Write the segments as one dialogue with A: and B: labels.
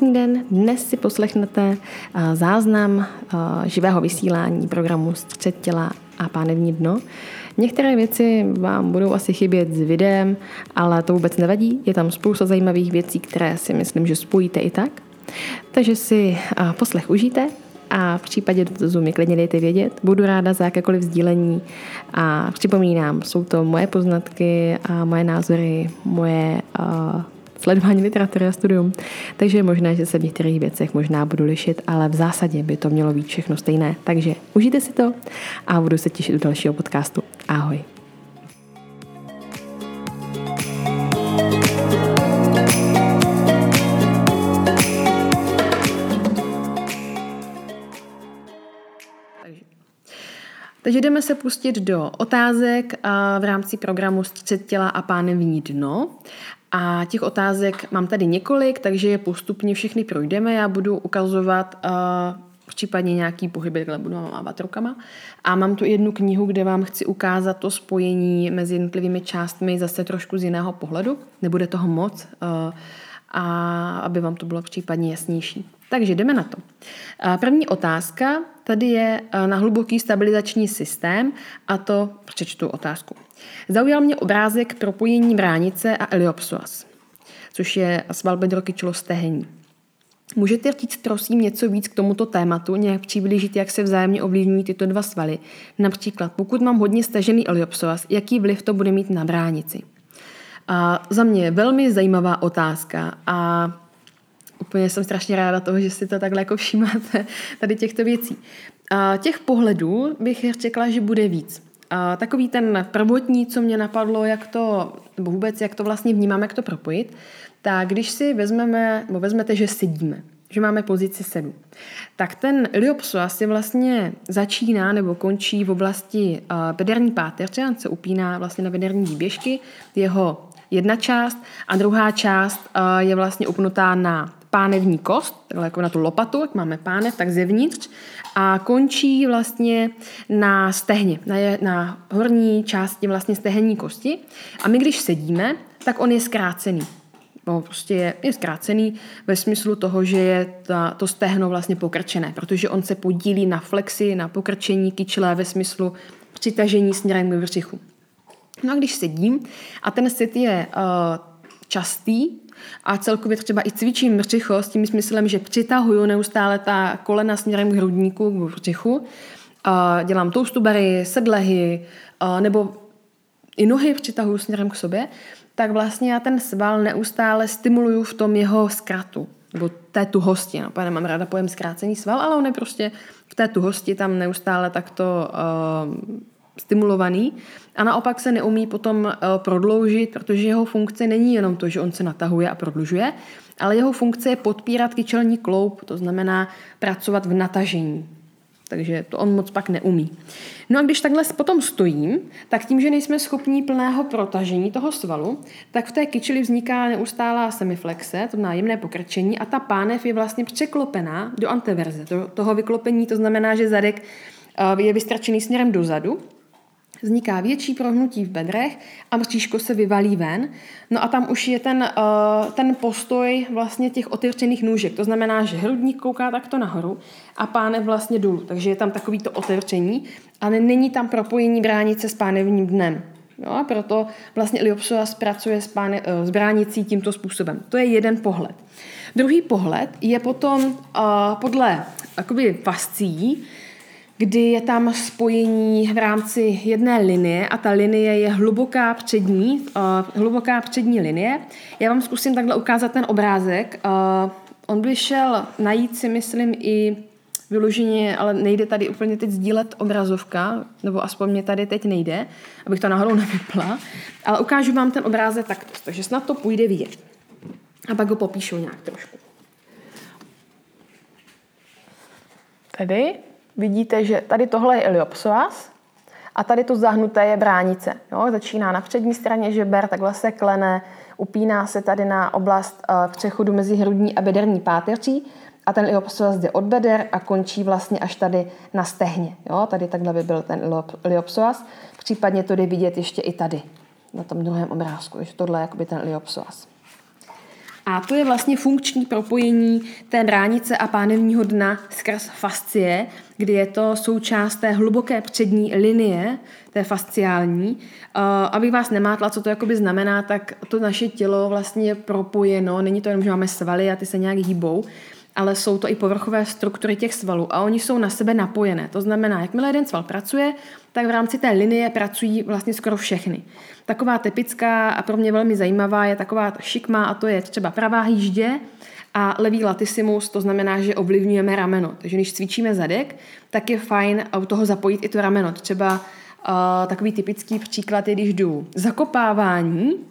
A: Krásný den, dnes si poslechnete eh, záznam eh, živého vysílání programu Střed těla a pánevní dno. Některé věci vám budou asi chybět s videem, ale to vůbec nevadí. Je tam spousta zajímavých věcí, které si myslím, že spojíte i tak. Takže si eh, poslech užijte a v případě dotazu mi klidně dejte vědět. Budu ráda za jakékoliv sdílení a připomínám, jsou to moje poznatky a moje názory, moje uh, sledování literatury a studium. Takže je možné, že se v některých věcech možná budu lišit, ale v zásadě by to mělo být všechno stejné. Takže užijte si to a budu se těšit do dalšího podcastu. Ahoj. Takže jdeme se pustit do otázek v rámci programu Střed těla a pánevní dno. A těch otázek mám tady několik, takže je postupně všechny projdeme. Já budu ukazovat uh, případně nějaký pohyby, takhle budu mávat rukama. A mám tu jednu knihu, kde vám chci ukázat to spojení mezi jednotlivými částmi zase trošku z jiného pohledu. Nebude toho moc, uh, a aby vám to bylo případně jasnější. Takže jdeme na to. První otázka tady je na hluboký stabilizační systém a to přečtu otázku. Zaujal mě obrázek propojení bránice a Eliopsoas, což je sval bedrokyčlo stehení. Můžete říct prosím něco víc k tomuto tématu, nějak přiblížit, jak se vzájemně ovlivňují tyto dva svaly? Například, pokud mám hodně stažený Eliopsoas, jaký vliv to bude mít na bránici? A za mě je velmi zajímavá otázka a úplně jsem strašně ráda toho, že si to takhle jako všímáte tady těchto věcí. A těch pohledů bych řekla, že bude víc. A takový ten prvotní, co mě napadlo, jak to, nebo vůbec jak to vlastně vnímám, jak to propojit, tak když si vezmeme, nebo vezmete, že sedíme, že máme pozici sedu, tak ten iliopsoas si vlastně začíná nebo končí v oblasti uh, bederní páterce, on se upíná vlastně na bederní výběžky, jeho jedna část a druhá část uh, je vlastně upnutá na pánevní kost, takhle jako na tu lopatu, jak máme pánev, tak zevnitř a končí vlastně na stehně, na, je, na horní části vlastně stehenní kosti. A my když sedíme, tak on je zkrácený. No, prostě je, je zkrácený ve smyslu toho, že je ta, to stehno vlastně pokrčené, protože on se podílí na flexi, na pokrčení kyčle ve smyslu přitažení směrem k břichu. No a když sedím a ten sit je uh, častý, a celkově třeba i cvičím břicho s tím smyslem, že přitahuju neustále ta kolena směrem k hrudníku, k břichu. A dělám toastubary, sedlehy, a nebo i nohy přitahuju směrem k sobě, tak vlastně já ten sval neustále stimuluju v tom jeho zkratu, nebo té tuhosti. No, nemám ráda pojem zkrácený sval, ale on je prostě v té tuhosti tam neustále takto uh, stimulovaný a naopak se neumí potom eh, prodloužit, protože jeho funkce není jenom to, že on se natahuje a prodlužuje, ale jeho funkce je podpírat kyčelní kloup, to znamená pracovat v natažení. Takže to on moc pak neumí. No a když takhle potom stojím, tak tím, že nejsme schopní plného protažení toho svalu, tak v té kyčeli vzniká neustálá semiflexe, to nájemné pokrčení a ta pánev je vlastně překlopená do anteverze, toho vyklopení, to znamená, že zadek eh, je vystračený směrem dozadu vzniká větší prohnutí v bedrech a mřížko se vyvalí ven. No a tam už je ten, uh, ten postoj vlastně těch otevřených nůžek. To znamená, že hrudník kouká takto nahoru a pánev vlastně dolů. Takže je tam takovýto otevření, ale není tam propojení bránice s pánevním dnem. Jo, a proto vlastně Iliopsoas pracuje s, páne, uh, s bránicí tímto způsobem. To je jeden pohled. Druhý pohled je potom uh, podle fascí, kdy je tam spojení v rámci jedné linie a ta linie je hluboká přední, uh, hluboká přední linie. Já vám zkusím takhle ukázat ten obrázek. Uh, on by šel najít si, myslím, i vyloženě, ale nejde tady úplně teď sdílet obrazovka, nebo aspoň mě tady teď nejde, abych to náhodou nevypla, ale ukážu vám ten obrázek takto, takže snad to půjde vidět. A pak ho popíšu nějak trošku. Tady vidíte, že tady tohle je Iliopsoas a tady to zahnuté je bránice. Jo? Začíná na přední straně žeber, takhle se klene, upíná se tady na oblast uh, přechodu mezi hrudní a bederní páteří a ten Iliopsoas jde od beder a končí vlastně až tady na stehně. Jo? Tady takhle by byl ten Iliopsoas. Případně to jde vidět ještě i tady, na tom druhém obrázku, že tohle je jakoby ten Iliopsoas. A to je vlastně funkční propojení té dránice a pánevního dna skrz fascie, kdy je to součást té hluboké přední linie, té fasciální. Uh, aby vás nemátla, co to jakoby znamená, tak to naše tělo vlastně je propojeno, není to jenom, že máme svaly a ty se nějak hýbou, ale jsou to i povrchové struktury těch svalů a oni jsou na sebe napojené. To znamená, jakmile jeden sval pracuje, tak v rámci té linie pracují vlastně skoro všechny. Taková typická a pro mě velmi zajímavá je taková šikma a to je třeba pravá hýždě a levý latissimus, to znamená, že ovlivňujeme rameno. Takže když cvičíme zadek, tak je fajn u toho zapojit i to rameno. Třeba uh, takový typický příklad je, když jdu zakopávání,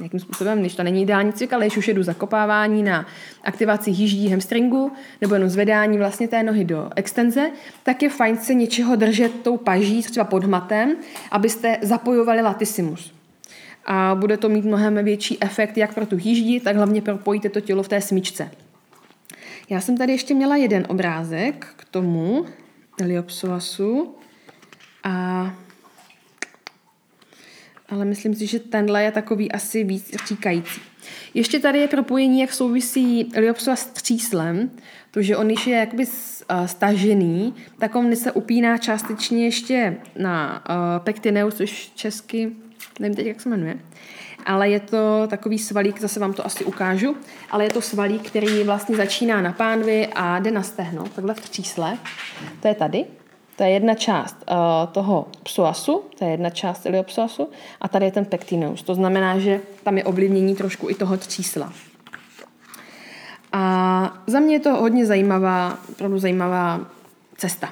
A: nějakým způsobem, když to není ideální cvik, ale když už jedu zakopávání na aktivaci hýždí hamstringu nebo jenom zvedání vlastně té nohy do extenze, tak je fajn se něčeho držet tou paží, třeba pod hmatem, abyste zapojovali latissimus. A bude to mít mnohem větší efekt jak pro tu hýždi, tak hlavně propojíte to tělo v té smyčce. Já jsem tady ještě měla jeden obrázek k tomu Eliopsoasu a ale myslím si, že tenhle je takový asi víc říkající. Ještě tady je propojení, jak souvisí Liopsova s tříslem, to, že on když je jakoby stažený, tak on se upíná částečně ještě na uh, pektineus, což česky, nevím teď, jak se jmenuje, ale je to takový svalík, zase vám to asi ukážu, ale je to svalík, který vlastně začíná na pánvi a jde na stehno, takhle v třísle. To je tady. To je jedna část uh, toho psoasu, to je jedna část iliopsoasu a tady je ten pectineus. To znamená, že tam je ovlivnění trošku i toho třísla. A za mě je to hodně zajímavá, opravdu zajímavá cesta.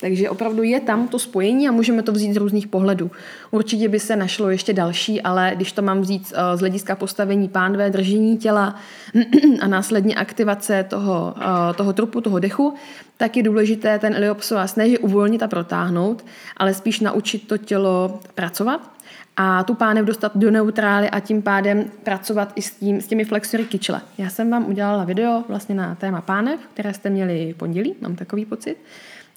A: Takže opravdu je tam to spojení a můžeme to vzít z různých pohledů. Určitě by se našlo ještě další, ale když to mám vzít eh, z hlediska postavení pánve, držení těla a následně aktivace toho, eh, toho trupu, toho dechu, tak je důležité ten iliopsoas ne, že uvolnit a protáhnout, ale spíš naučit to tělo pracovat a tu pánev dostat do neutrály a tím pádem pracovat i s, tím, s těmi flexory kyčle. Já jsem vám udělala video vlastně na téma pánev, které jste měli pondělí, mám takový pocit.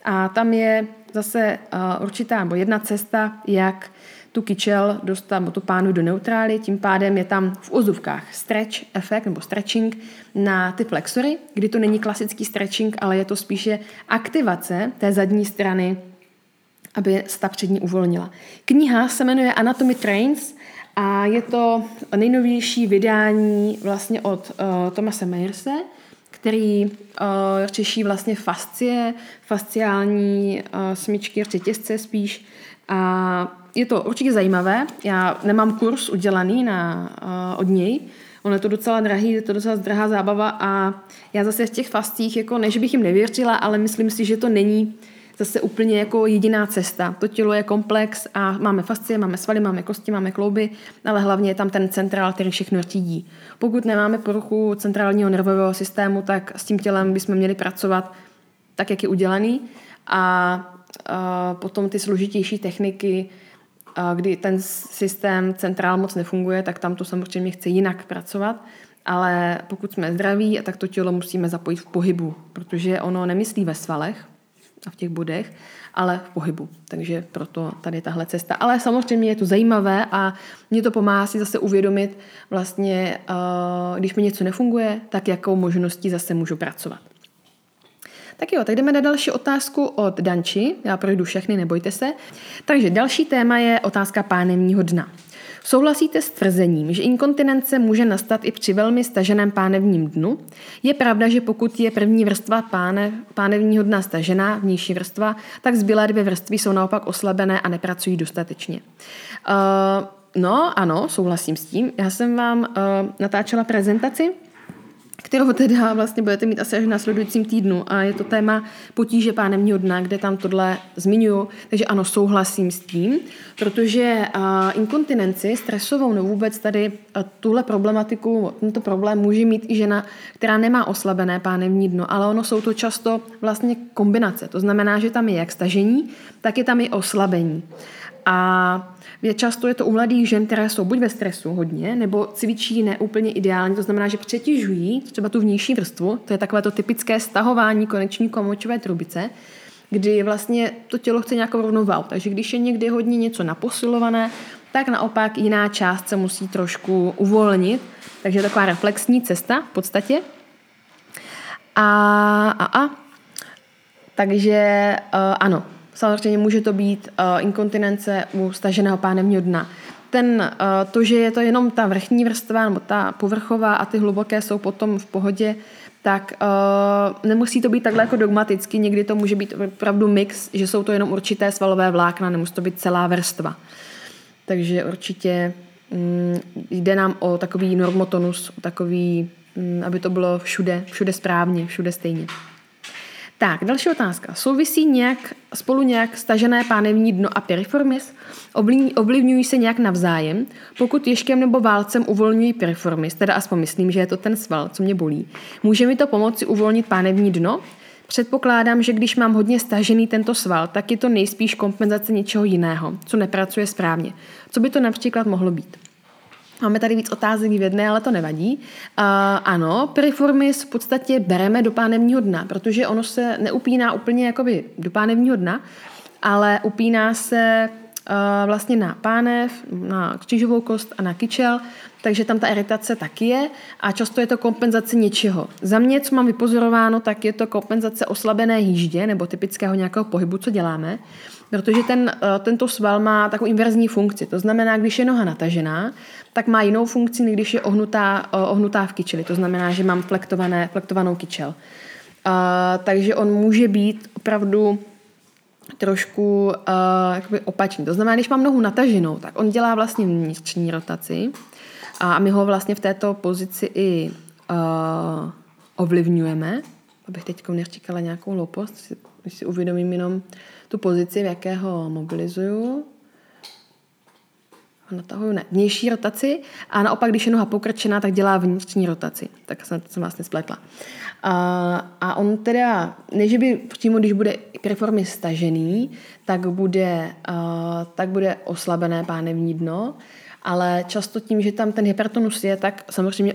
A: A tam je zase uh, určitá, nebo jedna cesta, jak tu kyčel dostat, nebo tu pánu do neutrály, tím pádem je tam v úzovkách stretch efekt nebo stretching na ty flexory, kdy to není klasický stretching, ale je to spíše aktivace té zadní strany, aby se ta přední uvolnila. Kniha se jmenuje Anatomy Trains a je to nejnovější vydání vlastně od uh, Tomase Meyerse, který uh, řeší vlastně fascie, fasciální uh, smyčky, řetězce spíš. A je to určitě zajímavé. Já nemám kurz udělaný na, uh, od něj, Ono je to docela drahý, je to docela drahá zábava a já zase v těch fascích, jako než bych jim nevěřila, ale myslím si, že to není zase úplně jako jediná cesta. To tělo je komplex a máme fascie, máme svaly, máme kosti, máme klouby, ale hlavně je tam ten centrál, který všechno řídí. Pokud nemáme poruchu centrálního nervového systému, tak s tím tělem bychom měli pracovat tak, jak je udělaný a, potom ty složitější techniky, kdy ten systém centrál moc nefunguje, tak tam to samozřejmě chce jinak pracovat. Ale pokud jsme zdraví, tak to tělo musíme zapojit v pohybu, protože ono nemyslí ve svalech, a v těch bodech, ale v pohybu. Takže proto tady tahle cesta. Ale samozřejmě je to zajímavé a mě to pomáhá si zase uvědomit vlastně, uh, když mi něco nefunguje, tak jakou možností zase můžu pracovat. Tak jo, tak jdeme na další otázku od Danči. Já projdu všechny, nebojte se. Takže další téma je otázka pánevního dna. Souhlasíte s tvrzením, že inkontinence může nastat i při velmi staženém pánevním dnu? Je pravda, že pokud je první vrstva páne, pánevního dna stažená, vnější vrstva, tak zbylé dvě vrstvy jsou naopak oslabené a nepracují dostatečně. Uh, no, ano, souhlasím s tím. Já jsem vám uh, natáčela prezentaci kterou teda vlastně budete mít asi až v následujícím týdnu. A je to téma potíže pánevního dna, kde tam tohle zmiňuju, takže ano, souhlasím s tím, protože inkontinenci stresovou nebo vůbec tady uh, tuhle problematiku, tento problém může mít i žena, která nemá oslabené pánevní dno, ale ono jsou to často vlastně kombinace, to znamená, že tam je jak stažení, tak je tam i oslabení. A často je to u mladých žen, které jsou buď ve stresu hodně, nebo cvičí neúplně ideálně, to znamená, že přetěžují třeba tu vnější vrstvu, to je takové to typické stahování koneční komočové trubice, kdy vlastně to tělo chce nějakou rovnováhu. Takže když je někdy hodně něco naposilované, tak naopak jiná část se musí trošku uvolnit. Takže taková reflexní cesta v podstatě. A, a, a. Takže uh, ano, samozřejmě může to být uh, inkontinence u staženého pánevního dna. Ten, uh, to, že je to jenom ta vrchní vrstva nebo ta povrchová a ty hluboké jsou potom v pohodě, tak uh, nemusí to být takhle jako dogmaticky, někdy to může být opravdu mix, že jsou to jenom určité svalové vlákna, nemusí to být celá vrstva. Takže určitě um, jde nám o takový normotonus, o takový, um, aby to bylo všude, všude správně, všude stejně. Tak, další otázka. Souvisí nějak, spolu nějak stažené pánevní dno a piriformis? Ovlivňují se nějak navzájem? Pokud ješkem nebo válcem uvolňují piriformis, teda aspoň myslím, že je to ten sval, co mě bolí, může mi to pomoci uvolnit pánevní dno? Předpokládám, že když mám hodně stažený tento sval, tak je to nejspíš kompenzace něčeho jiného, co nepracuje správně. Co by to například mohlo být? Máme tady víc otázek v jedné, ale to nevadí. Uh, ano, piriformis v podstatě bereme do pánevního dna, protože ono se neupíná úplně jakoby do pánevního dna, ale upíná se uh, vlastně na pánev, na křížovou kost a na kyčel, takže tam ta iritace taky je a často je to kompenzace něčeho. Za mě, co mám vypozorováno, tak je to kompenzace oslabené jíždě nebo typického nějakého pohybu, co děláme, protože ten, uh, tento sval má takovou inverzní funkci. To znamená, když je noha natažená, tak má jinou funkci, než když je ohnutá, ohnutá v kyčeli. To znamená, že mám flektované, flektovanou kyčel. Uh, takže on může být opravdu trošku uh, opačný. To znamená, když mám nohu nataženou, tak on dělá vlastně vnitřní rotaci a my ho vlastně v této pozici i uh, ovlivňujeme. Abych teď neříkala nějakou loupost, když si uvědomím jenom tu pozici, v jaké ho mobilizuju natahuju ne, vnější rotaci a naopak, když je noha pokrčená, tak dělá vnitřní rotaci. Tak jsem, jsem vlastně spletla. A, a on teda, než by přímo, když bude preformy stažený, tak bude, uh, tak bude oslabené pánevní dno, ale často tím, že tam ten hypertonus je, tak samozřejmě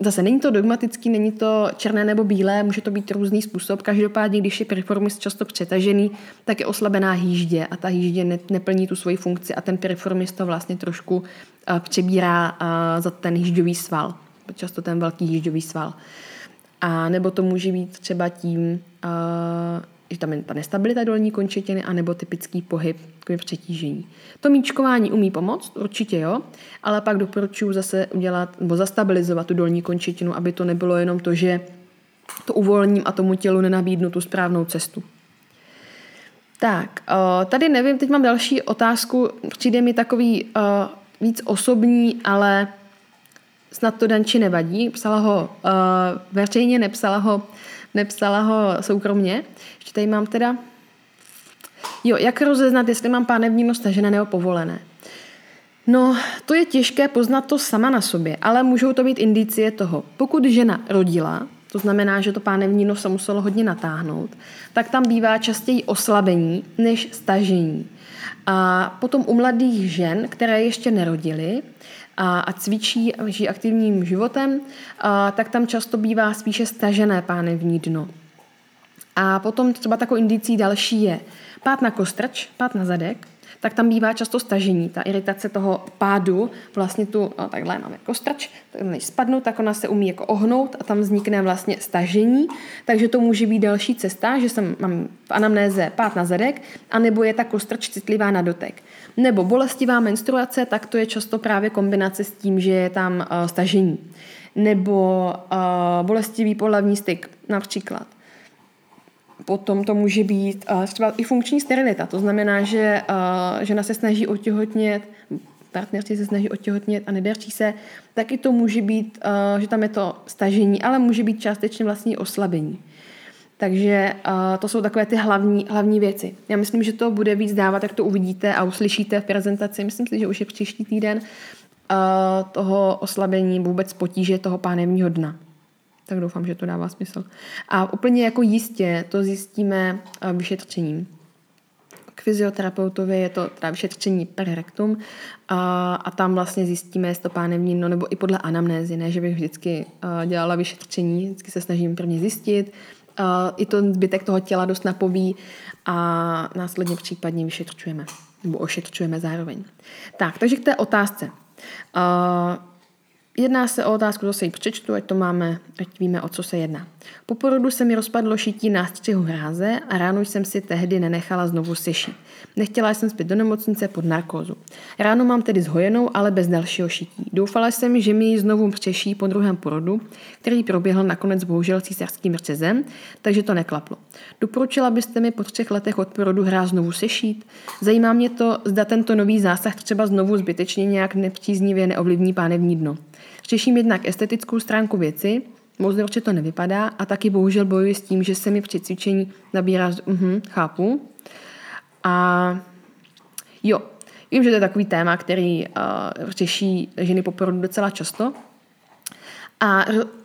A: Zase není to dogmatický, není to černé nebo bílé, může to být různý způsob. Každopádně, když je periformis často přetažený, tak je oslabená hýždě a ta hýždě ne, neplní tu svoji funkci a ten periformis to vlastně trošku uh, přebírá uh, za ten hýžďový sval. Často ten velký hýžďový sval. A nebo to může být třeba tím, uh, že tam je ta nestabilita dolní končetiny, anebo typický pohyb, takový přetížení. To míčkování umí pomoct, určitě jo, ale pak doporučuji zase udělat nebo zastabilizovat tu dolní končetinu, aby to nebylo jenom to, že to uvolním a tomu tělu nenabídnu tu správnou cestu. Tak, tady nevím, teď mám další otázku, přijde mi takový víc osobní, ale snad to Danči nevadí. Psala ho veřejně, nepsala ho nepsala ho soukromně. Ještě tady mám teda... Jo, jak rozeznat, jestli mám pánevní stažené nebo povolené? No, to je těžké poznat to sama na sobě, ale můžou to být indicie toho. Pokud žena rodila, to znamená, že to pánevní nos se muselo hodně natáhnout, tak tam bývá častěji oslabení než stažení. A potom u mladých žen, které ještě nerodily, a, a cvičí a žijí aktivním životem, a, tak tam často bývá spíše stažené pánevní dno. A potom třeba takovou indicí další je pát na kostrč, pát na zadek, tak tam bývá často stažení, ta iritace toho pádu, vlastně tu, no, takhle máme kostrč, než spadnu, tak ona se umí jako ohnout a tam vznikne vlastně stažení, takže to může být další cesta, že jsem, mám v anamnéze pát na zadek, anebo je ta kostrč citlivá na dotek. Nebo bolestivá menstruace, tak to je často právě kombinace s tím, že je tam uh, stažení. Nebo uh, bolestivý pohlavní styk, například potom to může být uh, třeba i funkční sterilita. To znamená, že uh, žena se snaží otěhotnět, partnerství se snaží otěhotnět a nedaří se, taky to může být, že tam je to stažení, ale může být částečně vlastní oslabení. Takže uh, to jsou takové ty hlavní, hlavní věci. Já myslím, že to bude víc dávat, jak to uvidíte a uslyšíte v prezentaci. Myslím si, že už je příští týden uh, toho oslabení vůbec potíže toho pánevního dna. Tak doufám, že to dává smysl. A úplně jako jistě to zjistíme uh, vyšetřením. K fyzioterapeutovi je to teda vyšetření per rectum a, a tam vlastně zjistíme, jestli to pánevní dno, nebo i podle anamnézy, ne, že bych vždycky uh, dělala vyšetření, vždycky se snažím prvně zjistit, i to zbytek toho těla dost napoví a následně případně vyšetřujeme. nebo ošetřujeme zároveň. Tak, takže k té otázce. Jedná se o otázku, zase ji přečtu, ať to máme, ať víme, o co se jedná. Po porodu se mi rozpadlo šití nástřihu hráze a ráno jsem si tehdy nenechala znovu sešít. Nechtěla jsem zpět do nemocnice pod narkózu. Ráno mám tedy zhojenou, ale bez dalšího šití. Doufala jsem, že mi ji znovu přeší po druhém porodu, který proběhl nakonec bohužel císařským řezem, takže to neklaplo. Doporučila byste mi po třech letech od porodu hrá znovu sešít? Zajímá mě to, zda tento nový zásah třeba znovu zbytečně nějak nepříznivě neovlivní pánevní dno. Řeším jednak estetickou stránku věci, moc dobře to nevypadá a taky bohužel bojuji s tím, že se mi při cvičení nabírá, uh-huh, chápu. A jo, vím, že to je takový téma, který uh, řeší ženy po porodu docela často. A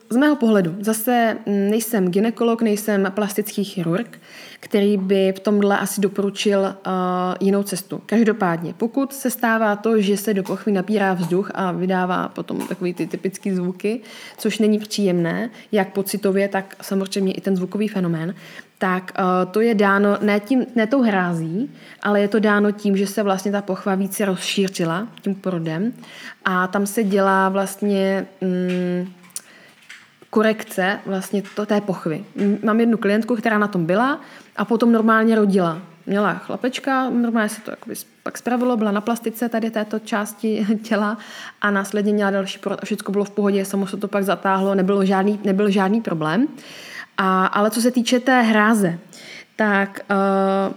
A: z mého pohledu, zase nejsem ginekolog, nejsem plastický chirurg, který by v tomhle asi doporučil uh, jinou cestu. Každopádně, pokud se stává to, že se do pochvy napírá vzduch a vydává potom takový ty typické zvuky, což není příjemné, jak pocitově, tak samozřejmě i ten zvukový fenomén, tak uh, to je dáno ne, tím, ne tou hrází, ale je to dáno tím, že se vlastně ta pochva více rozšířila tím porodem a tam se dělá vlastně... Mm, korekce vlastně to, té pochvy. Mám jednu klientku, která na tom byla a potom normálně rodila. Měla chlapečka, normálně se to pak spravilo, byla na plastice tady této části těla a následně měla další porod a všechno bylo v pohodě, samo se to pak zatáhlo, nebylo žádný, nebyl žádný problém. A, ale co se týče té hráze, tak uh,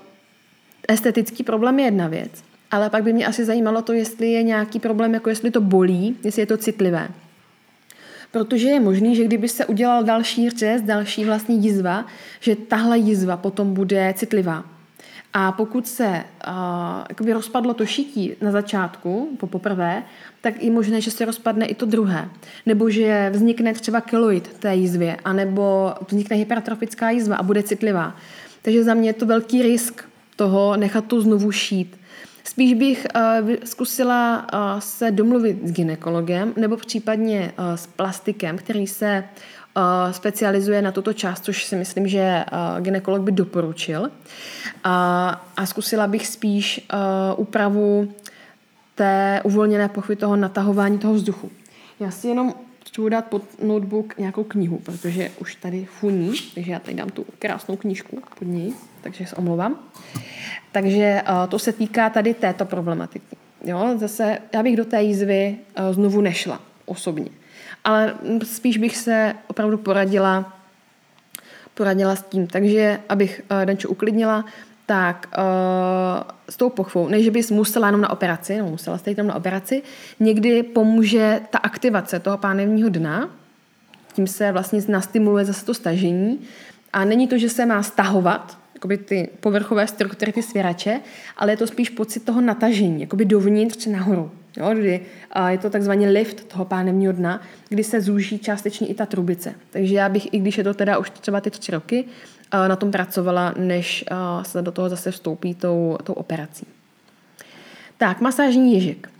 A: estetický problém je jedna věc, ale pak by mě asi zajímalo to, jestli je nějaký problém, jako jestli to bolí, jestli je to citlivé protože je možný, že kdyby se udělal další řez, další vlastně jizva, že tahle jizva potom bude citlivá. A pokud se uh, rozpadlo to šití na začátku, po poprvé, tak je možné, že se rozpadne i to druhé. Nebo že vznikne třeba keloid té jizvě, anebo vznikne hypertrofická jizva a bude citlivá. Takže za mě je to velký risk toho nechat to znovu šít. Spíš bych uh, zkusila uh, se domluvit s ginekologem nebo případně uh, s plastikem, který se specializuje na tuto část, což si myslím, že ginekolog by doporučil. A zkusila bych spíš úpravu té uvolněné pochvy toho natahování toho vzduchu. Já si jenom chci dát pod notebook nějakou knihu, protože už tady funí, takže já tady dám tu krásnou knížku pod ní, takže se omlouvám. Takže uh, to se týká tady této problematiky. Jo, zase já bych do té jízvy uh, znovu nešla osobně. Ale spíš bych se opravdu poradila poradila s tím. Takže, abych uh, Danču uklidnila, tak s tou pochvou, než bys musela jenom na operaci, no musela jste jít jenom na operaci, někdy pomůže ta aktivace toho pánevního dna, tím se vlastně nastimuluje zase to stažení a není to, že se má stahovat, jakoby ty povrchové struktury, ty svěrače, ale je to spíš pocit toho natažení, jakoby dovnitř nahoru. Jo, kdy je to takzvaný lift toho pánevního dna, kdy se zúží částečně i ta trubice. Takže já bych, i když je to teda už třeba ty tři roky, na tom pracovala, než se do toho zase vstoupí tou, tou operací. Tak, masážní ježek.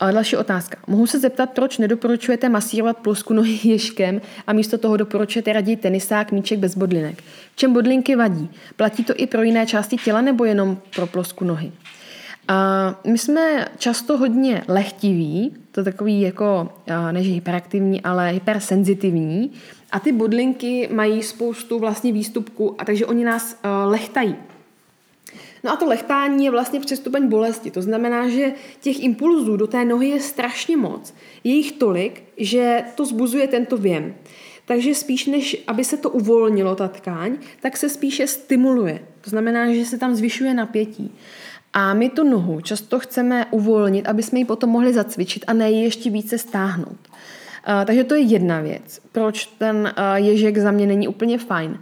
A: A další otázka. Mohu se zeptat, proč nedoporučujete masírovat plosku nohy ježkem a místo toho doporučujete raději tenisák, míček bez bodlinek? V čem bodlinky vadí? Platí to i pro jiné části těla nebo jenom pro plosku nohy? A my jsme často hodně lehtiví, to takový jako, než hyperaktivní, ale hypersenzitivní. A ty bodlinky mají spoustu vlastně výstupků, a takže oni nás lehtají. No a to lechtání je vlastně přestupeň bolesti. To znamená, že těch impulzů do té nohy je strašně moc. Je jich tolik, že to zbuzuje tento věm. Takže spíš než aby se to uvolnilo, ta tkáň, tak se spíše stimuluje. To znamená, že se tam zvyšuje napětí. A my tu nohu často chceme uvolnit, aby jsme ji potom mohli zacvičit a ne ji ještě více stáhnout. Takže to je jedna věc, proč ten ježek za mě není úplně fajn.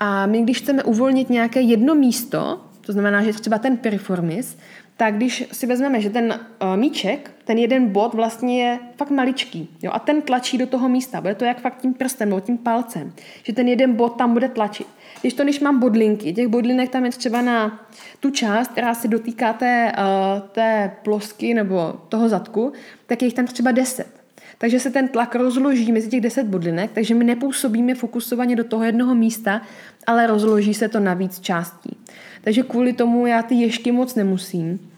A: A my, když chceme uvolnit nějaké jedno místo, to znamená, že třeba ten piriformis, tak když si vezmeme, že ten uh, míček, ten jeden bod vlastně je fakt maličký jo, a ten tlačí do toho místa, bude to jak fakt tím prstem nebo tím palcem, že ten jeden bod tam bude tlačit. Když to, když mám bodlinky, těch bodlinek tam je třeba na tu část, která se dotýká té, uh, té plosky nebo toho zadku, tak je jich tam třeba 10. Takže se ten tlak rozloží mezi těch 10 bodlinek, takže my nepůsobíme fokusovaně do toho jednoho místa, ale rozloží se to na víc částí. Takže kvůli tomu já ty ješky moc nemusím.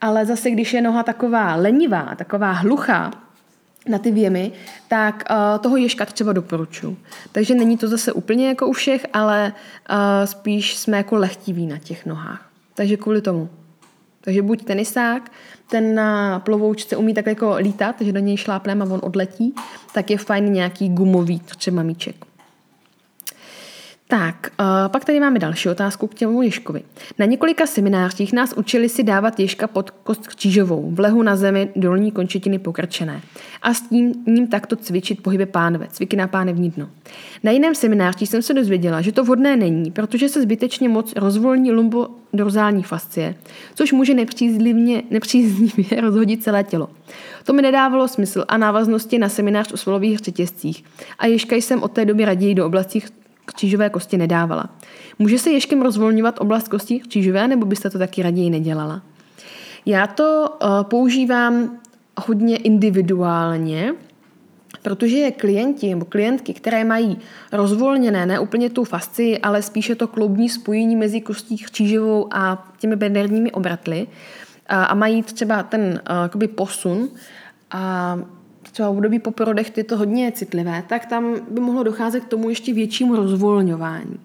A: Ale zase, když je noha taková lenivá, taková hluchá, na ty věmy, tak uh, toho ježka třeba doporučuji. Takže není to zase úplně jako u všech, ale uh, spíš jsme jako lehtiví na těch nohách. Takže kvůli tomu. Takže buď tenisák, ten na plovoučce umí tak jako lítat, že do něj šlápneme a on odletí, tak je fajn nějaký gumový třeba míček. Tak, uh, pak tady máme další otázku k těmu Ježkovi. Na několika seminářích nás učili si dávat Ježka pod kost křížovou, v lehu na zemi, dolní končetiny pokrčené. A s tím ním takto cvičit pohyby pánve, cviky na pánevní dno. Na jiném semináři jsem se dozvěděla, že to vhodné není, protože se zbytečně moc rozvolní lumbodorzální fascie, což může nepříznivě, nepříznivě rozhodit celé tělo. To mi nedávalo smysl a návaznosti na seminář o svalových řetězcích. A Ježka jsem od té doby raději do oblasti křížové kosti nedávala. Může se ješkem rozvolňovat oblast kostí křížové, nebo byste to taky raději nedělala? Já to uh, používám hodně individuálně, protože klienti nebo klientky, které mají rozvolněné, ne úplně tu fasci, ale spíše to kloubní spojení mezi kostí křížovou a těmi bederními obratly a, a mají třeba ten uh, posun a třeba v období po porodech je to hodně citlivé, tak tam by mohlo docházet k tomu ještě většímu rozvolňování.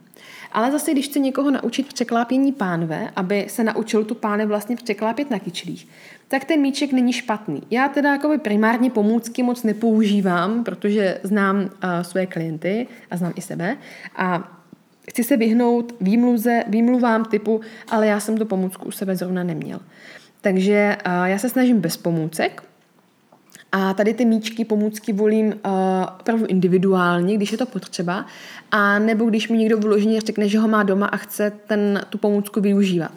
A: Ale zase, když chce někoho naučit překlápění pánve, aby se naučil tu páne vlastně překlápět na kyčlích, tak ten míček není špatný. Já teda jako primárně pomůcky moc nepoužívám, protože znám uh, své klienty a znám i sebe a chci se vyhnout výmluze, výmluvám typu, ale já jsem tu pomůcku u sebe zrovna neměl. Takže uh, já se snažím bez pomůcek, a tady ty míčky, pomůcky volím uh, opravdu individuálně, když je to potřeba, a nebo když mi někdo vyloženě řekne, že ho má doma a chce ten, tu pomůcku využívat,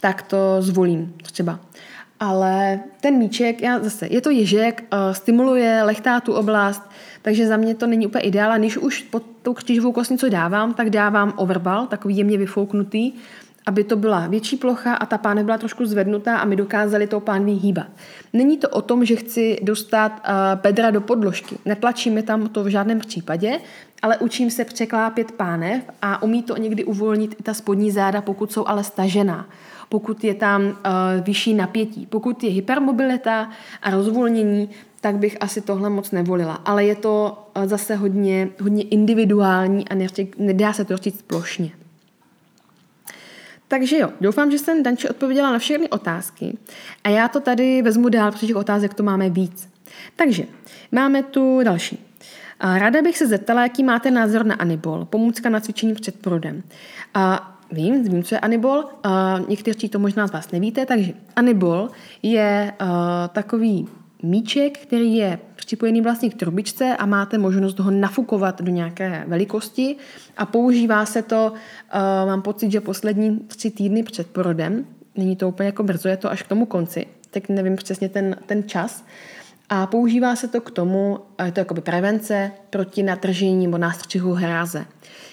A: tak to zvolím třeba. Ale ten míček, já zase, je to ježek, uh, stimuluje, lechtá tu oblast, takže za mě to není úplně ideál. A když už pod tou křížovou kostnicu dávám, tak dávám overbal, takový jemně vyfouknutý, aby to byla větší plocha a ta pánev byla trošku zvednutá a my dokázali tou pánví hýbat. Není to o tom, že chci dostat uh, bedra do podložky. Netlačíme tam to v žádném případě, ale učím se překlápět pánev a umí to někdy uvolnit i ta spodní záda, pokud jsou ale stažená pokud je tam uh, vyšší napětí. Pokud je hypermobilita a rozvolnění, tak bych asi tohle moc nevolila. Ale je to uh, zase hodně, hodně individuální a nedá se to říct plošně. Takže jo, doufám, že jsem Danče odpověděla na všechny otázky a já to tady vezmu dál, protože těch otázek to máme víc. Takže máme tu další. Ráda bych se zeptala, jaký máte názor na Anibol, pomůcka na cvičení před porodem. A vím, vím, co je Anibol, někteří to možná z vás nevíte, takže Anibol je takový míček, který je připojený vlastně k trubičce a máte možnost ho nafukovat do nějaké velikosti a používá se to, uh, mám pocit, že poslední tři týdny před porodem, není to úplně jako brzo, je to až k tomu konci, tak nevím přesně ten, ten čas, a používá se to k tomu, je to jakoby prevence proti natržení nebo nástřihu hráze,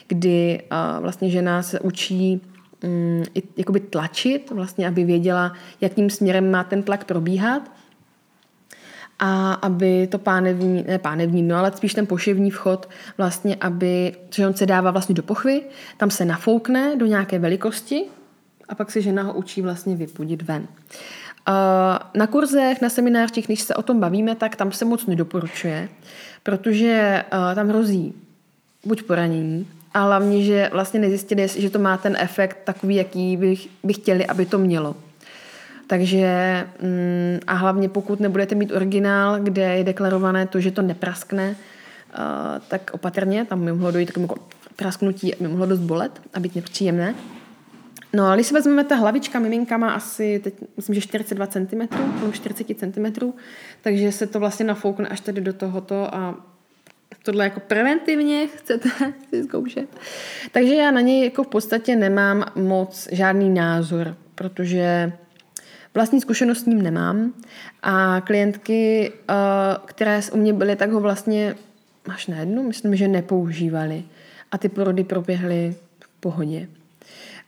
A: kdy uh, vlastně žena se učí um, jakoby tlačit, vlastně, aby věděla, jakým směrem má ten tlak probíhat a aby to pánevní, ne pánevní, no ale spíš ten poševní vchod, vlastně, aby, že on se dává vlastně do pochvy, tam se nafoukne do nějaké velikosti a pak se žena ho učí vlastně vypudit ven. Na kurzech, na seminářích, když se o tom bavíme, tak tam se moc nedoporučuje, protože tam hrozí buď poranění, a hlavně, že vlastně nezjistili, že to má ten efekt takový, jaký bych, by chtěli, aby to mělo. Takže mm, a hlavně pokud nebudete mít originál, kde je deklarované to, že to nepraskne, uh, tak opatrně, tam by mohlo dojít k prasknutí, by mohlo dost bolet a být nepříjemné. No a když si vezmeme, ta hlavička miminka má asi, teď myslím, že 42 cm, nebo 40 cm, takže se to vlastně nafoukne až tady do tohoto a tohle jako preventivně chcete si zkoušet. Takže já na něj jako v podstatě nemám moc žádný názor, protože Vlastní zkušenost s ním nemám a klientky, eh, které u mě byly, tak ho vlastně až na jednu, myslím, že nepoužívali a ty porody proběhly v pohodě.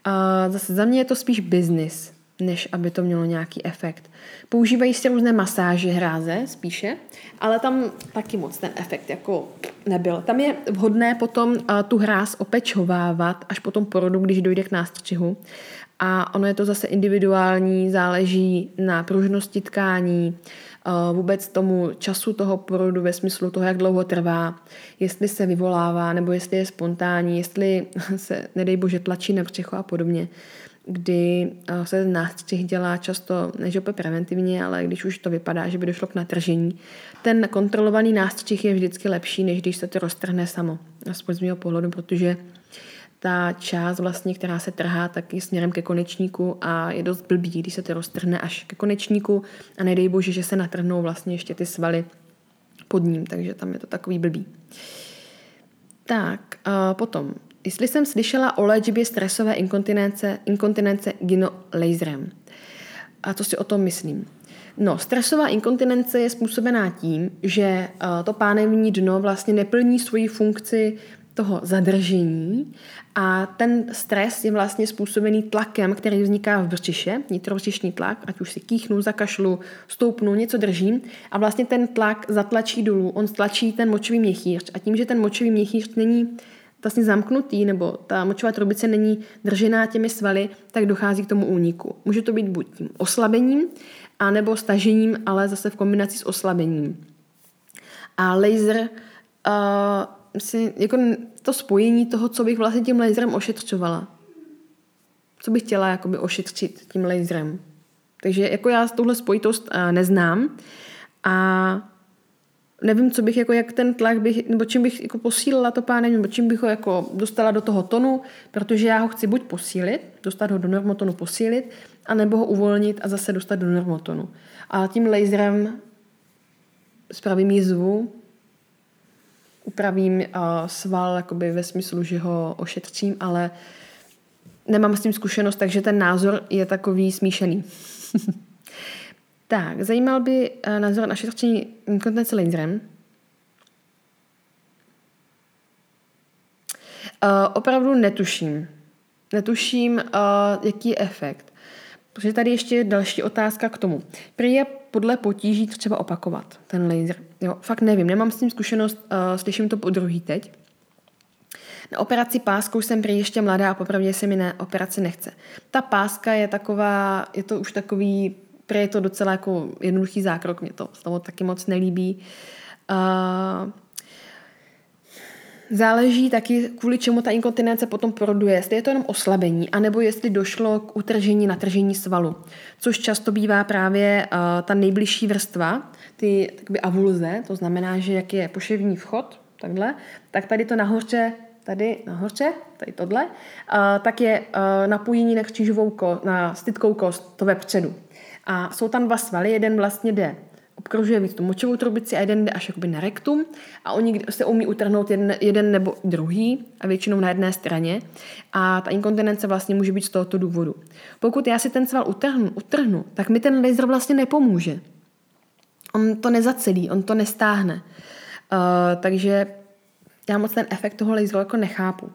A: A zase za mě je to spíš business, než aby to mělo nějaký efekt. Používají se různé masáže hráze spíše, ale tam taky moc ten efekt jako nebyl. Tam je vhodné potom uh, tu hráz opečovávat až po tom porodu, když dojde k nástřihu A ono je to zase individuální, záleží na pružnosti tkání, vůbec tomu času toho porodu ve smyslu toho, jak dlouho trvá, jestli se vyvolává, nebo jestli je spontánní, jestli se, nedej bože, tlačí na břicho a podobně kdy se ten nástřih dělá často, než opět preventivně, ale když už to vypadá, že by došlo k natržení. Ten kontrolovaný nástřih je vždycky lepší, než když se to roztrhne samo, aspoň z mého pohledu, protože ta část vlastně, která se trhá, tak je směrem ke konečníku a je dost blbý, když se to roztrhne až ke konečníku a nedej bože, že se natrhnou vlastně ještě ty svaly pod ním, takže tam je to takový blbý. Tak, a potom, jestli jsem slyšela o léčbě stresové inkontinence, inkontinence laserem. A co si o tom myslím? No, stresová inkontinence je způsobená tím, že to pánevní dno vlastně neplní svoji funkci toho zadržení a ten stres je vlastně způsobený tlakem, který vzniká v břiše, nitrobřišní tlak, ať už si kýchnu, zakašlu, stoupnu, něco držím a vlastně ten tlak zatlačí dolů, on stlačí ten močový měchýř a tím, že ten močový měchýř není vlastně zamknutý, nebo ta močová trubice není držená těmi svaly, tak dochází k tomu úniku. Může to být buď tím oslabením, anebo stažením, ale zase v kombinaci s oslabením. A laser uh, si, jako to spojení toho, co bych vlastně tím laserem ošetřovala. Co bych chtěla jakoby ošetřit tím laserem. Takže jako já tuhle spojitost uh, neznám a nevím, co bych, jako jak ten tlak bych, nebo čím bych jako posílila to páne, nebo čím bych ho jako dostala do toho tonu, protože já ho chci buď posílit, dostat ho do normotonu, posílit, anebo ho uvolnit a zase dostat do normotonu. A tím laserem spravím jizvu, upravím uh, sval jakoby ve smyslu, že ho ošetřím, ale nemám s tím zkušenost, takže ten názor je takový smíšený. tak, zajímal by uh, názor na šetření inkontinence laserem. Uh, opravdu netuším. Netuším, uh, jaký je efekt. Protože tady ještě je další otázka k tomu. Prý je podle potíží třeba opakovat ten laser. Jo, fakt nevím, nemám s tím zkušenost, uh, slyším to po druhý teď. Na operaci páskou jsem prý ještě mladá a popravdě se mi na operaci nechce. Ta páska je taková, je to už takový, prý je to docela jako jednoduchý zákrok, mě to toho taky moc nelíbí. Uh, Záleží taky, kvůli čemu ta inkontinence potom poroduje, jestli je to jenom oslabení, anebo jestli došlo k utržení, natržení svalu, což často bývá právě uh, ta nejbližší vrstva, ty takby avulze, to znamená, že jak je poševní vchod, takhle, tak tady to nahoře, tady nahoře, tady tohle, uh, tak je uh, napojení na křížovou kost, na stytkou kost, to vepředu. A jsou tam dva svaly, jeden vlastně jde obkrožuje víc tu močovou trubici a jeden jde až jakoby na rektum a oni se umí utrhnout jeden, jeden nebo druhý a většinou na jedné straně a ta inkontinence vlastně může být z tohoto důvodu. Pokud já si ten sval utrhnu, utrhnu tak mi ten laser vlastně nepomůže. On to nezacelí, on to nestáhne. Uh, takže já moc ten efekt toho laseru jako nechápu.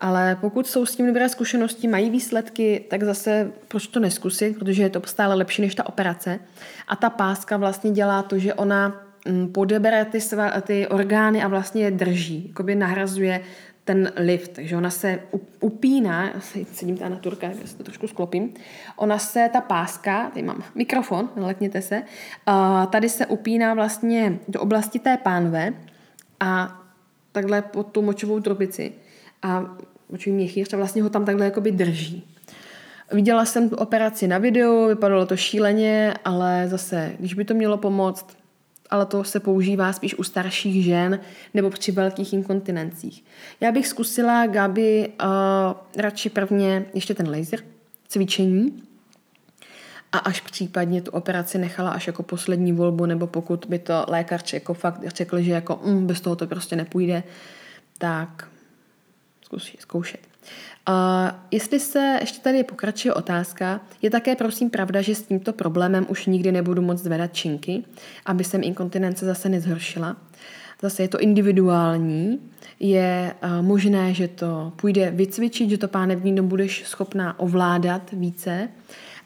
A: Ale pokud jsou s tím dobré zkušenosti, mají výsledky, tak zase proč to neskusit, protože je to stále lepší než ta operace. A ta páska vlastně dělá to, že ona mm, podebere ty, sva, ty orgány a vlastně je drží, jakoby nahrazuje ten lift, takže ona se upíná, sedím tady na turka, já se to trošku sklopím, ona se, ta páska, tady mám mikrofon, nalekněte se, tady se upíná vlastně do oblasti té pánve a takhle pod tu močovou trubici a očí měchýř a vlastně ho tam takhle jakoby drží. Viděla jsem tu operaci na videu, vypadalo to šíleně, ale zase, když by to mělo pomoct, ale to se používá spíš u starších žen nebo při velkých inkontinencích. Já bych zkusila, Gabi, uh, radši prvně ještě ten laser, cvičení, a až případně tu operaci nechala až jako poslední volbu, nebo pokud by to lékař jako fakt řekl, že jako mm, bez toho to prostě nepůjde, tak zkoušet. Uh, jestli se ještě tady pokračuje otázka, je také prosím pravda, že s tímto problémem už nikdy nebudu moc zvedat činky, aby jsem inkontinence zase nezhoršila. Zase je to individuální, je uh, možné, že to půjde vycvičit, že to pánevní dom budeš schopná ovládat více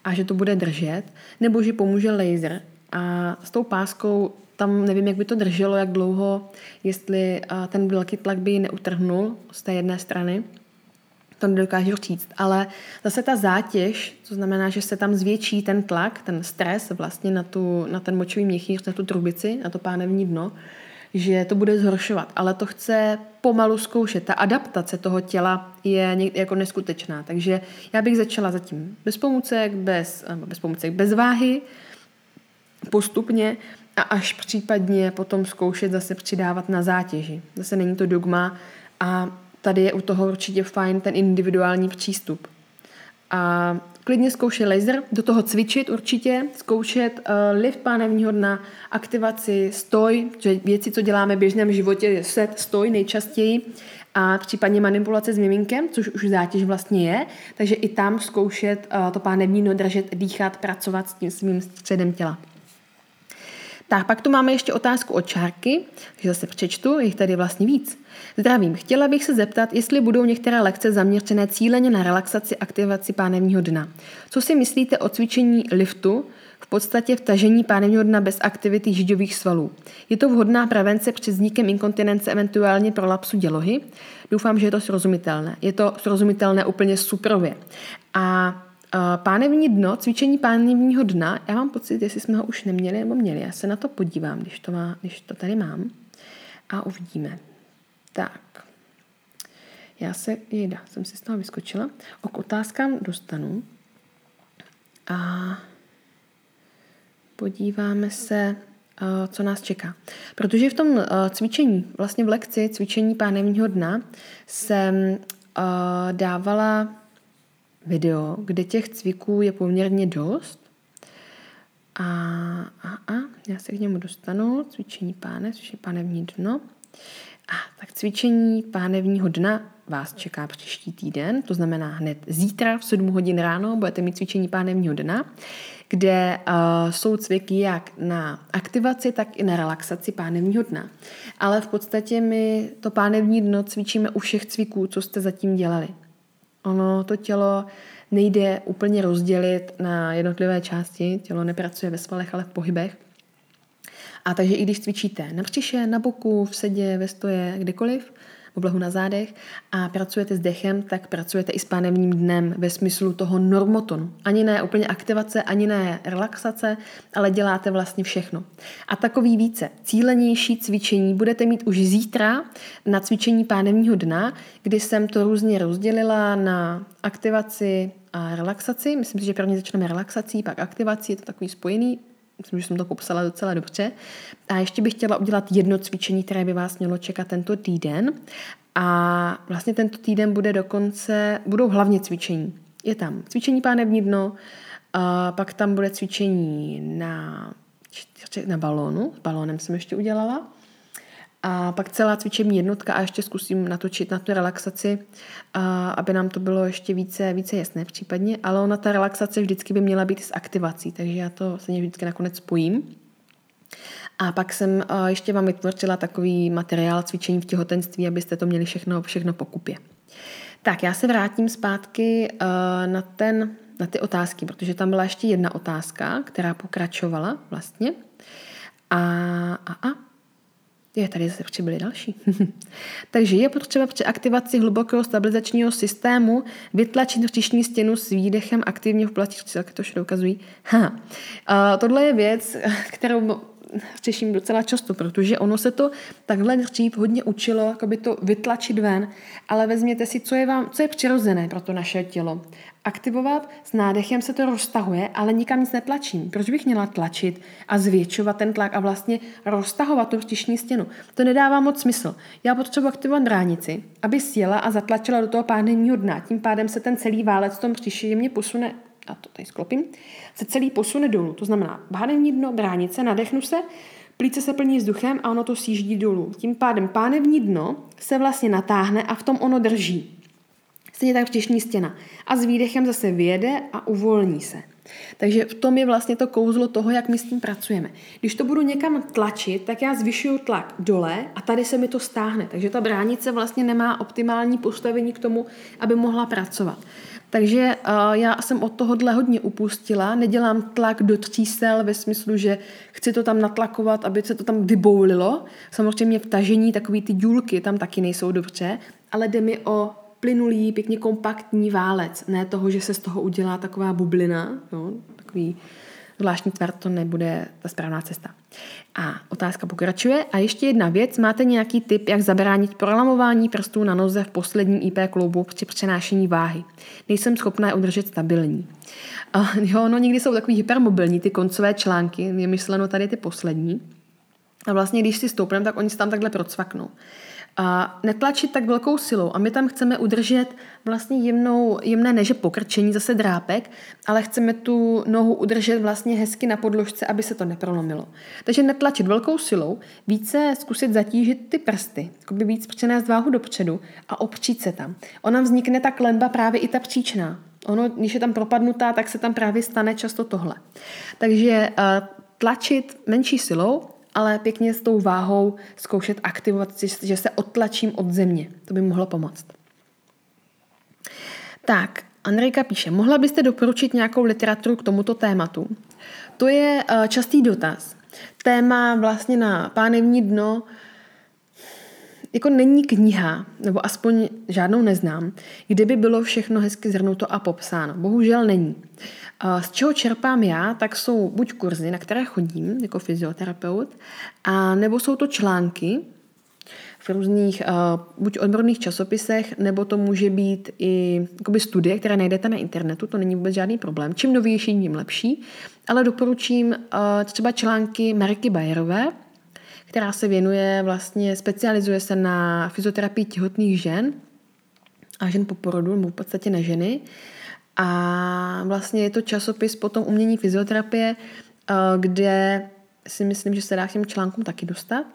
A: a že to bude držet, nebo že pomůže laser. A s tou páskou tam nevím, jak by to drželo, jak dlouho, jestli ten velký tlak by ji neutrhnul z té jedné strany. to nedokážu říct, ale zase ta zátěž, to znamená, že se tam zvětší ten tlak, ten stres vlastně na, tu, na ten močový měchýř, na tu trubici, na to pánevní dno, že to bude zhoršovat, ale to chce pomalu zkoušet. Ta adaptace toho těla je jako neskutečná, takže já bych začala zatím bez pomůcek, bez, bez pomůcek, bez váhy, postupně a až případně potom zkoušet zase přidávat na zátěži. Zase není to dogma a tady je u toho určitě fajn ten individuální přístup. A klidně zkoušet laser, do toho cvičit určitě, zkoušet uh, lift pánevního dna, aktivaci, stoj, že věci, co děláme v běžném životě, je set, stoj nejčastěji a případně manipulace s miminkem, což už zátěž vlastně je, takže i tam zkoušet uh, to pánevní dno držet, dýchat, pracovat s tím svým středem těla. Tak, pak tu máme ještě otázku od Čárky, takže zase přečtu, jich tady vlastně víc. Zdravím, chtěla bych se zeptat, jestli budou některé lekce zaměřené cíleně na relaxaci aktivaci pánevního dna. Co si myslíte o cvičení liftu, v podstatě vtažení pánevního dna bez aktivity židových svalů. Je to vhodná prevence před vznikem inkontinence, eventuálně prolapsu dělohy? Doufám, že je to srozumitelné. Je to srozumitelné úplně suprově. A Pánevní dno, cvičení pánevního dna, já mám pocit, jestli jsme ho už neměli nebo měli. Já se na to podívám, když to, má, když to tady mám a uvidíme. Tak. Já se, jeda, jsem si z toho vyskočila. O k otázkám dostanu. A podíváme se, co nás čeká. Protože v tom cvičení, vlastně v lekci cvičení pánevního dna jsem dávala video, kde těch cviků je poměrně dost. A, a, a já se k němu dostanu. Cvičení páne, což je pánevní dno. A tak cvičení pánevního dna vás čeká příští týden, to znamená hned zítra v 7 hodin ráno budete mít cvičení pánevního dna, kde uh, jsou cviky jak na aktivaci, tak i na relaxaci pánevního dna. Ale v podstatě my to pánevní dno cvičíme u všech cviků, co jste zatím dělali. Ono to tělo nejde úplně rozdělit na jednotlivé části, tělo nepracuje ve svalech, ale v pohybech. A takže i když cvičíte na břiše, na boku, v sedě, ve stoje, kdekoliv, oblahu na zádech a pracujete s dechem, tak pracujete i s pánevním dnem ve smyslu toho normotonu. Ani ne úplně aktivace, ani ne relaxace, ale děláte vlastně všechno. A takový více cílenější cvičení budete mít už zítra na cvičení pánevního dna, kdy jsem to různě rozdělila na aktivaci a relaxaci. Myslím si, že prvně začneme relaxací, pak aktivací, je to takový spojený, Myslím, že jsem to popsala docela dobře. A ještě bych chtěla udělat jedno cvičení, které by vás mělo čekat tento týden. A vlastně tento týden bude dokonce, budou hlavně cvičení. Je tam cvičení pánevní dno, a pak tam bude cvičení na, na balónu. S balónem jsem ještě udělala. A pak celá cvičební jednotka a ještě zkusím natočit na tu relaxaci, a aby nám to bylo ještě více, více jasné případně. Ale ona ta relaxace vždycky by měla být s aktivací, takže já to se vždycky nakonec spojím. A pak jsem ještě vám vytvořila takový materiál cvičení v těhotenství, abyste to měli všechno, všechno pokupě. Tak já se vrátím zpátky na, ten, na ty otázky, protože tam byla ještě jedna otázka, která pokračovala vlastně. A, a, a je, tady zase přibyly další. Takže je potřeba při aktivaci hlubokého stabilizačního systému vytlačit hřišní stěnu s výdechem aktivně v platí, jak to všude ukazují. Ha. Uh, tohle je věc, kterou řeším docela často, protože ono se to takhle dřív hodně učilo, jako by to vytlačit ven, ale vezměte si, co je, vám, co je přirozené pro to naše tělo. Aktivovat, s nádechem se to roztahuje, ale nikam nic netlačím. Proč bych měla tlačit a zvětšovat ten tlak a vlastně roztahovat tu rtišní stěnu? To nedává moc smysl. Já potřebuji aktivovat dránici, aby sjela a zatlačila do toho pánevního dna. Tím pádem se ten celý válec v tom příši mě posune a to tady sklopím, se celý posune dolů. To znamená pánevní dno, bránice, nadechnu se, plíce se plní vzduchem a ono to sjíždí dolů. Tím pádem pánevní dno se vlastně natáhne a v tom ono drží. Stejně tak vtěšní stěna. A s výdechem zase vyjede a uvolní se. Takže v tom je vlastně to kouzlo toho, jak my s tím pracujeme. Když to budu někam tlačit, tak já zvyšuju tlak dole a tady se mi to stáhne. Takže ta bránice vlastně nemá optimální postavení k tomu, aby mohla pracovat. Takže uh, já jsem od tohohle hodně upustila, nedělám tlak do třísel ve smyslu, že chci to tam natlakovat, aby se to tam vyboulilo. Samozřejmě vtažení, takový ty důlky tam taky nejsou dobře, ale jde mi o plynulý, pěkně kompaktní válec. Ne toho, že se z toho udělá taková bublina, jo, takový zvláštní tvar, to nebude ta správná cesta. A otázka pokračuje. A ještě jedna věc, máte nějaký tip, jak zabránit prolamování prstů na noze v posledním IP kloubu při přenášení váhy? Nejsem schopná je udržet stabilní. A jo, no někdy jsou takový hypermobilní ty koncové články, je myšleno tady ty poslední. A vlastně, když si stoupneme, tak oni se tam takhle procvaknou a netlačit tak velkou silou. A my tam chceme udržet vlastně jemnou, jemné neže pokrčení, zase drápek, ale chceme tu nohu udržet vlastně hezky na podložce, aby se to neprolomilo. Takže netlačit velkou silou, více zkusit zatížit ty prsty, by víc přenést váhu dopředu a opřít se tam. Ona vznikne ta klenba právě i ta příčná. Ono, když je tam propadnutá, tak se tam právě stane často tohle. Takže uh, tlačit menší silou, ale pěkně s tou váhou zkoušet aktivovat, že se odtlačím od země. To by mohlo pomoct. Tak, Andrejka píše, mohla byste doporučit nějakou literaturu k tomuto tématu? To je uh, častý dotaz. Téma vlastně na pánevní dno jako není kniha, nebo aspoň žádnou neznám, kde by bylo všechno hezky zhrnuto a popsáno. Bohužel není. Z čeho čerpám já, tak jsou buď kurzy, na které chodím jako fyzioterapeut, a nebo jsou to články v různých uh, buď odborných časopisech, nebo to může být i jakoby studie, které najdete na internetu, to není vůbec žádný problém. Čím novější, tím lepší. Ale doporučím uh, třeba články Mariky Bajerové, která se věnuje vlastně, specializuje se na fyzioterapii těhotných žen a žen po porodu, nebo v podstatě na ženy. A vlastně je to časopis potom umění fyzioterapie, eh, kde si myslím, že se dá k těm článkům taky dostat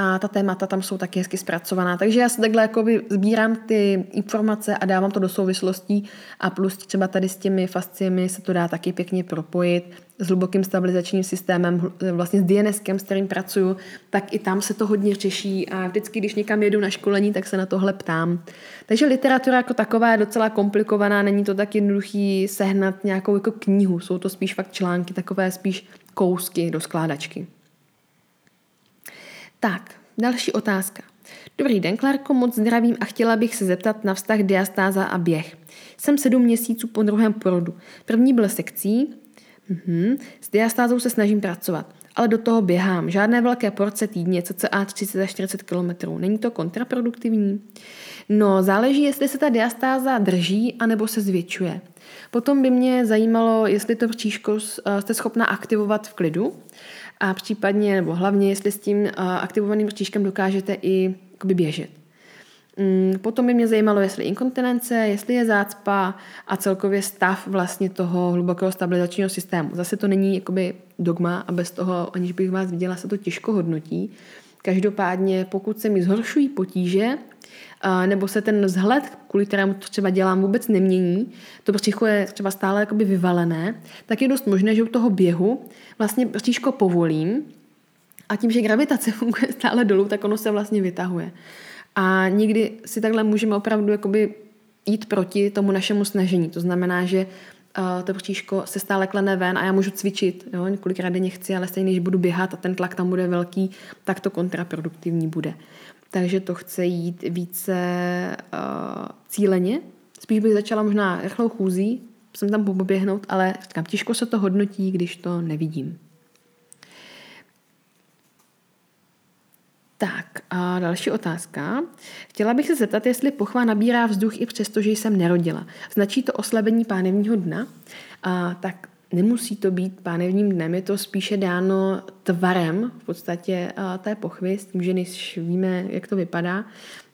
A: a ta témata tam jsou taky hezky zpracovaná. Takže já si takhle jakoby sbírám ty informace a dávám to do souvislostí a plus třeba tady s těmi fasciemi se to dá taky pěkně propojit s hlubokým stabilizačním systémem, vlastně s DNSkem, s kterým pracuju, tak i tam se to hodně řeší a vždycky, když někam jedu na školení, tak se na tohle ptám. Takže literatura jako taková je docela komplikovaná, není to tak jednoduchý sehnat nějakou jako knihu, jsou to spíš fakt články, takové spíš kousky do skládačky. Tak, další otázka. Dobrý den, Klárko, moc zdravím a chtěla bych se zeptat na vztah diastáza a běh. Jsem sedm měsíců po druhém porodu. První byl sekcí, mhm. s diastázou se snažím pracovat, ale do toho běhám. Žádné velké porce týdně, cca 30 až 40 km. Není to kontraproduktivní? No, záleží, jestli se ta diastáza drží, anebo se zvětšuje. Potom by mě zajímalo, jestli to bříško eh, jste schopna aktivovat v klidu, a případně, nebo hlavně, jestli s tím aktivovaným vrtíčkem dokážete i běžet. Mm, potom by mě zajímalo, jestli inkontinence, jestli je zácpa a celkově stav vlastně toho hlubokého stabilizačního systému. Zase to není jakoby dogma a bez toho, aniž bych vás viděla, se to těžko hodnotí. Každopádně, pokud se mi zhoršují potíže, nebo se ten vzhled, kvůli kterému to třeba dělám, vůbec nemění, to břicho je třeba stále jakoby vyvalené, tak je dost možné, že u toho běhu vlastně břiško povolím a tím, že gravitace funguje stále dolů, tak ono se vlastně vytahuje. A někdy si takhle můžeme opravdu jakoby jít proti tomu našemu snažení. To znamená, že to bříško se stále klene ven a já můžu cvičit. Jo? Několikrát denně chci, ale stejně, když budu běhat a ten tlak tam bude velký, tak to kontraproduktivní bude takže to chce jít více uh, cíleně. Spíš bych začala možná rychlou chůzí, jsem tam poběhnout, ale říkám, těžko se to hodnotí, když to nevidím. Tak a další otázka. Chtěla bych se zeptat, jestli pochva nabírá vzduch i přesto, že jsem nerodila. Značí to oslabení pánevního dna? A, tak Nemusí to být pánevním dnem, je to spíše dáno tvarem v podstatě té pochvy, s tím, že než víme, jak to vypadá.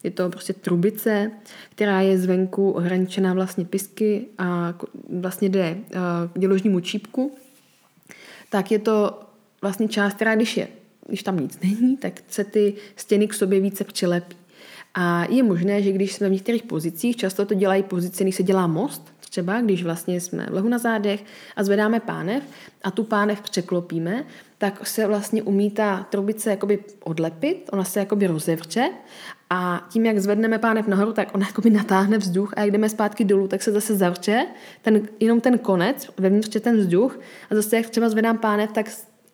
A: Je to prostě trubice, která je zvenku ohraničená vlastně pisky a vlastně jde k děložnímu čípku. Tak je to vlastně část, která když, je, když tam nic není, tak se ty stěny k sobě více přilepí. A je možné, že když jsme v některých pozicích, často to dělají pozice, když se dělá most, třeba když vlastně jsme v lehu na zádech a zvedáme pánev a tu pánev překlopíme, tak se vlastně umí ta trubice jakoby odlepit, ona se jakoby rozevře a tím, jak zvedneme pánev nahoru, tak ona jakoby natáhne vzduch a jak jdeme zpátky dolů, tak se zase zavře, ten, jenom ten konec, vevnitř ten vzduch a zase jak třeba zvedám pánev, tak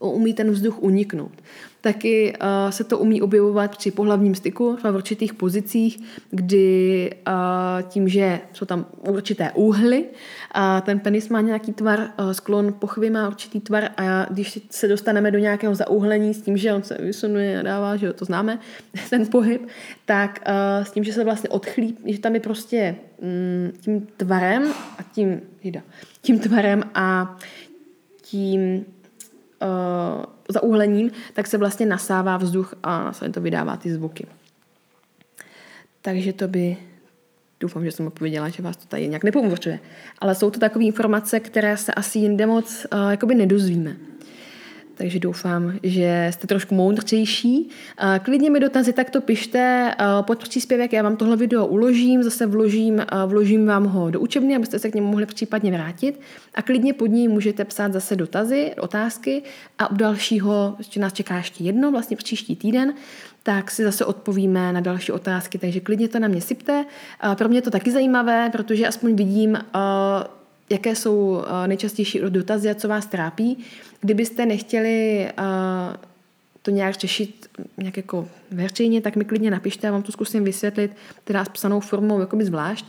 A: umí ten vzduch uniknout. Taky uh, se to umí objevovat při pohlavním styku, v určitých pozicích, kdy uh, tím, že jsou tam určité úhly, a ten penis má nějaký tvar, uh, sklon pochvy má určitý tvar a když se dostaneme do nějakého zaúhlení s tím, že on se vysunuje a dává, že to známe, ten pohyb, tak uh, s tím, že se vlastně odchlí, že tam je prostě um, tím tvarem a tím, jde, tím tvarem a tím uh, zaúhlením, tak se vlastně nasává vzduch a následně to vydává ty zvuky. Takže to by, doufám, že jsem odpověděla, že vás to tady nějak nepomůže. Ale jsou to takové informace, které se asi jinde moc uh, jakoby nedozvíme takže doufám, že jste trošku moudřejší. Klidně mi dotazy takto pište pod příspěvek, já vám tohle video uložím, zase vložím, vložím vám ho do učebny, abyste se k němu mohli případně vrátit a klidně pod ní můžete psát zase dotazy, otázky a u dalšího, ještě nás čeká ještě jedno, vlastně příští týden, tak si zase odpovíme na další otázky, takže klidně to na mě sypte. Pro mě je to taky zajímavé, protože aspoň vidím, jaké jsou nejčastější dotazy a co vás trápí. Kdybyste nechtěli uh, to nějak řešit nějak jako veřejně, tak mi klidně napište, já vám to zkusím vysvětlit, teda s psanou formou jakoby zvlášť,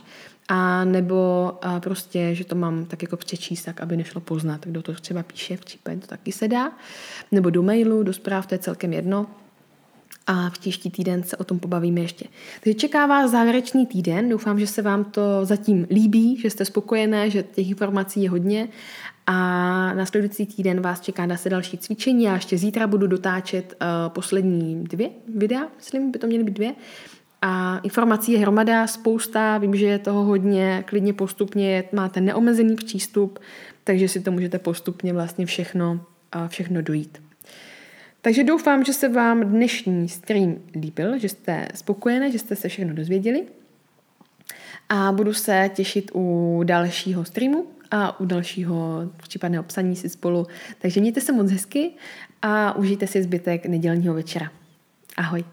A: a nebo a prostě, že to mám tak jako přečíst, tak aby nešlo poznat, kdo to třeba píše, v případě to taky se dá, nebo do mailu, do zpráv, to je celkem jedno a v příští týden se o tom pobavíme ještě. Takže čeká vás závěrečný týden, doufám, že se vám to zatím líbí, že jste spokojené, že těch informací je hodně a následující týden vás čeká zase další cvičení. Já ještě zítra budu dotáčet uh, poslední dvě videa, myslím, by to měly být dvě. A informací je hromada, spousta, vím, že je toho hodně, klidně postupně máte neomezený přístup, takže si to můžete postupně vlastně všechno, uh, všechno dojít. Takže doufám, že se vám dnešní stream líbil, že jste spokojené, že jste se všechno dozvěděli. A budu se těšit u dalšího streamu a u dalšího případného psaní si spolu. Takže mějte se moc hezky a užijte si zbytek nedělního večera. Ahoj.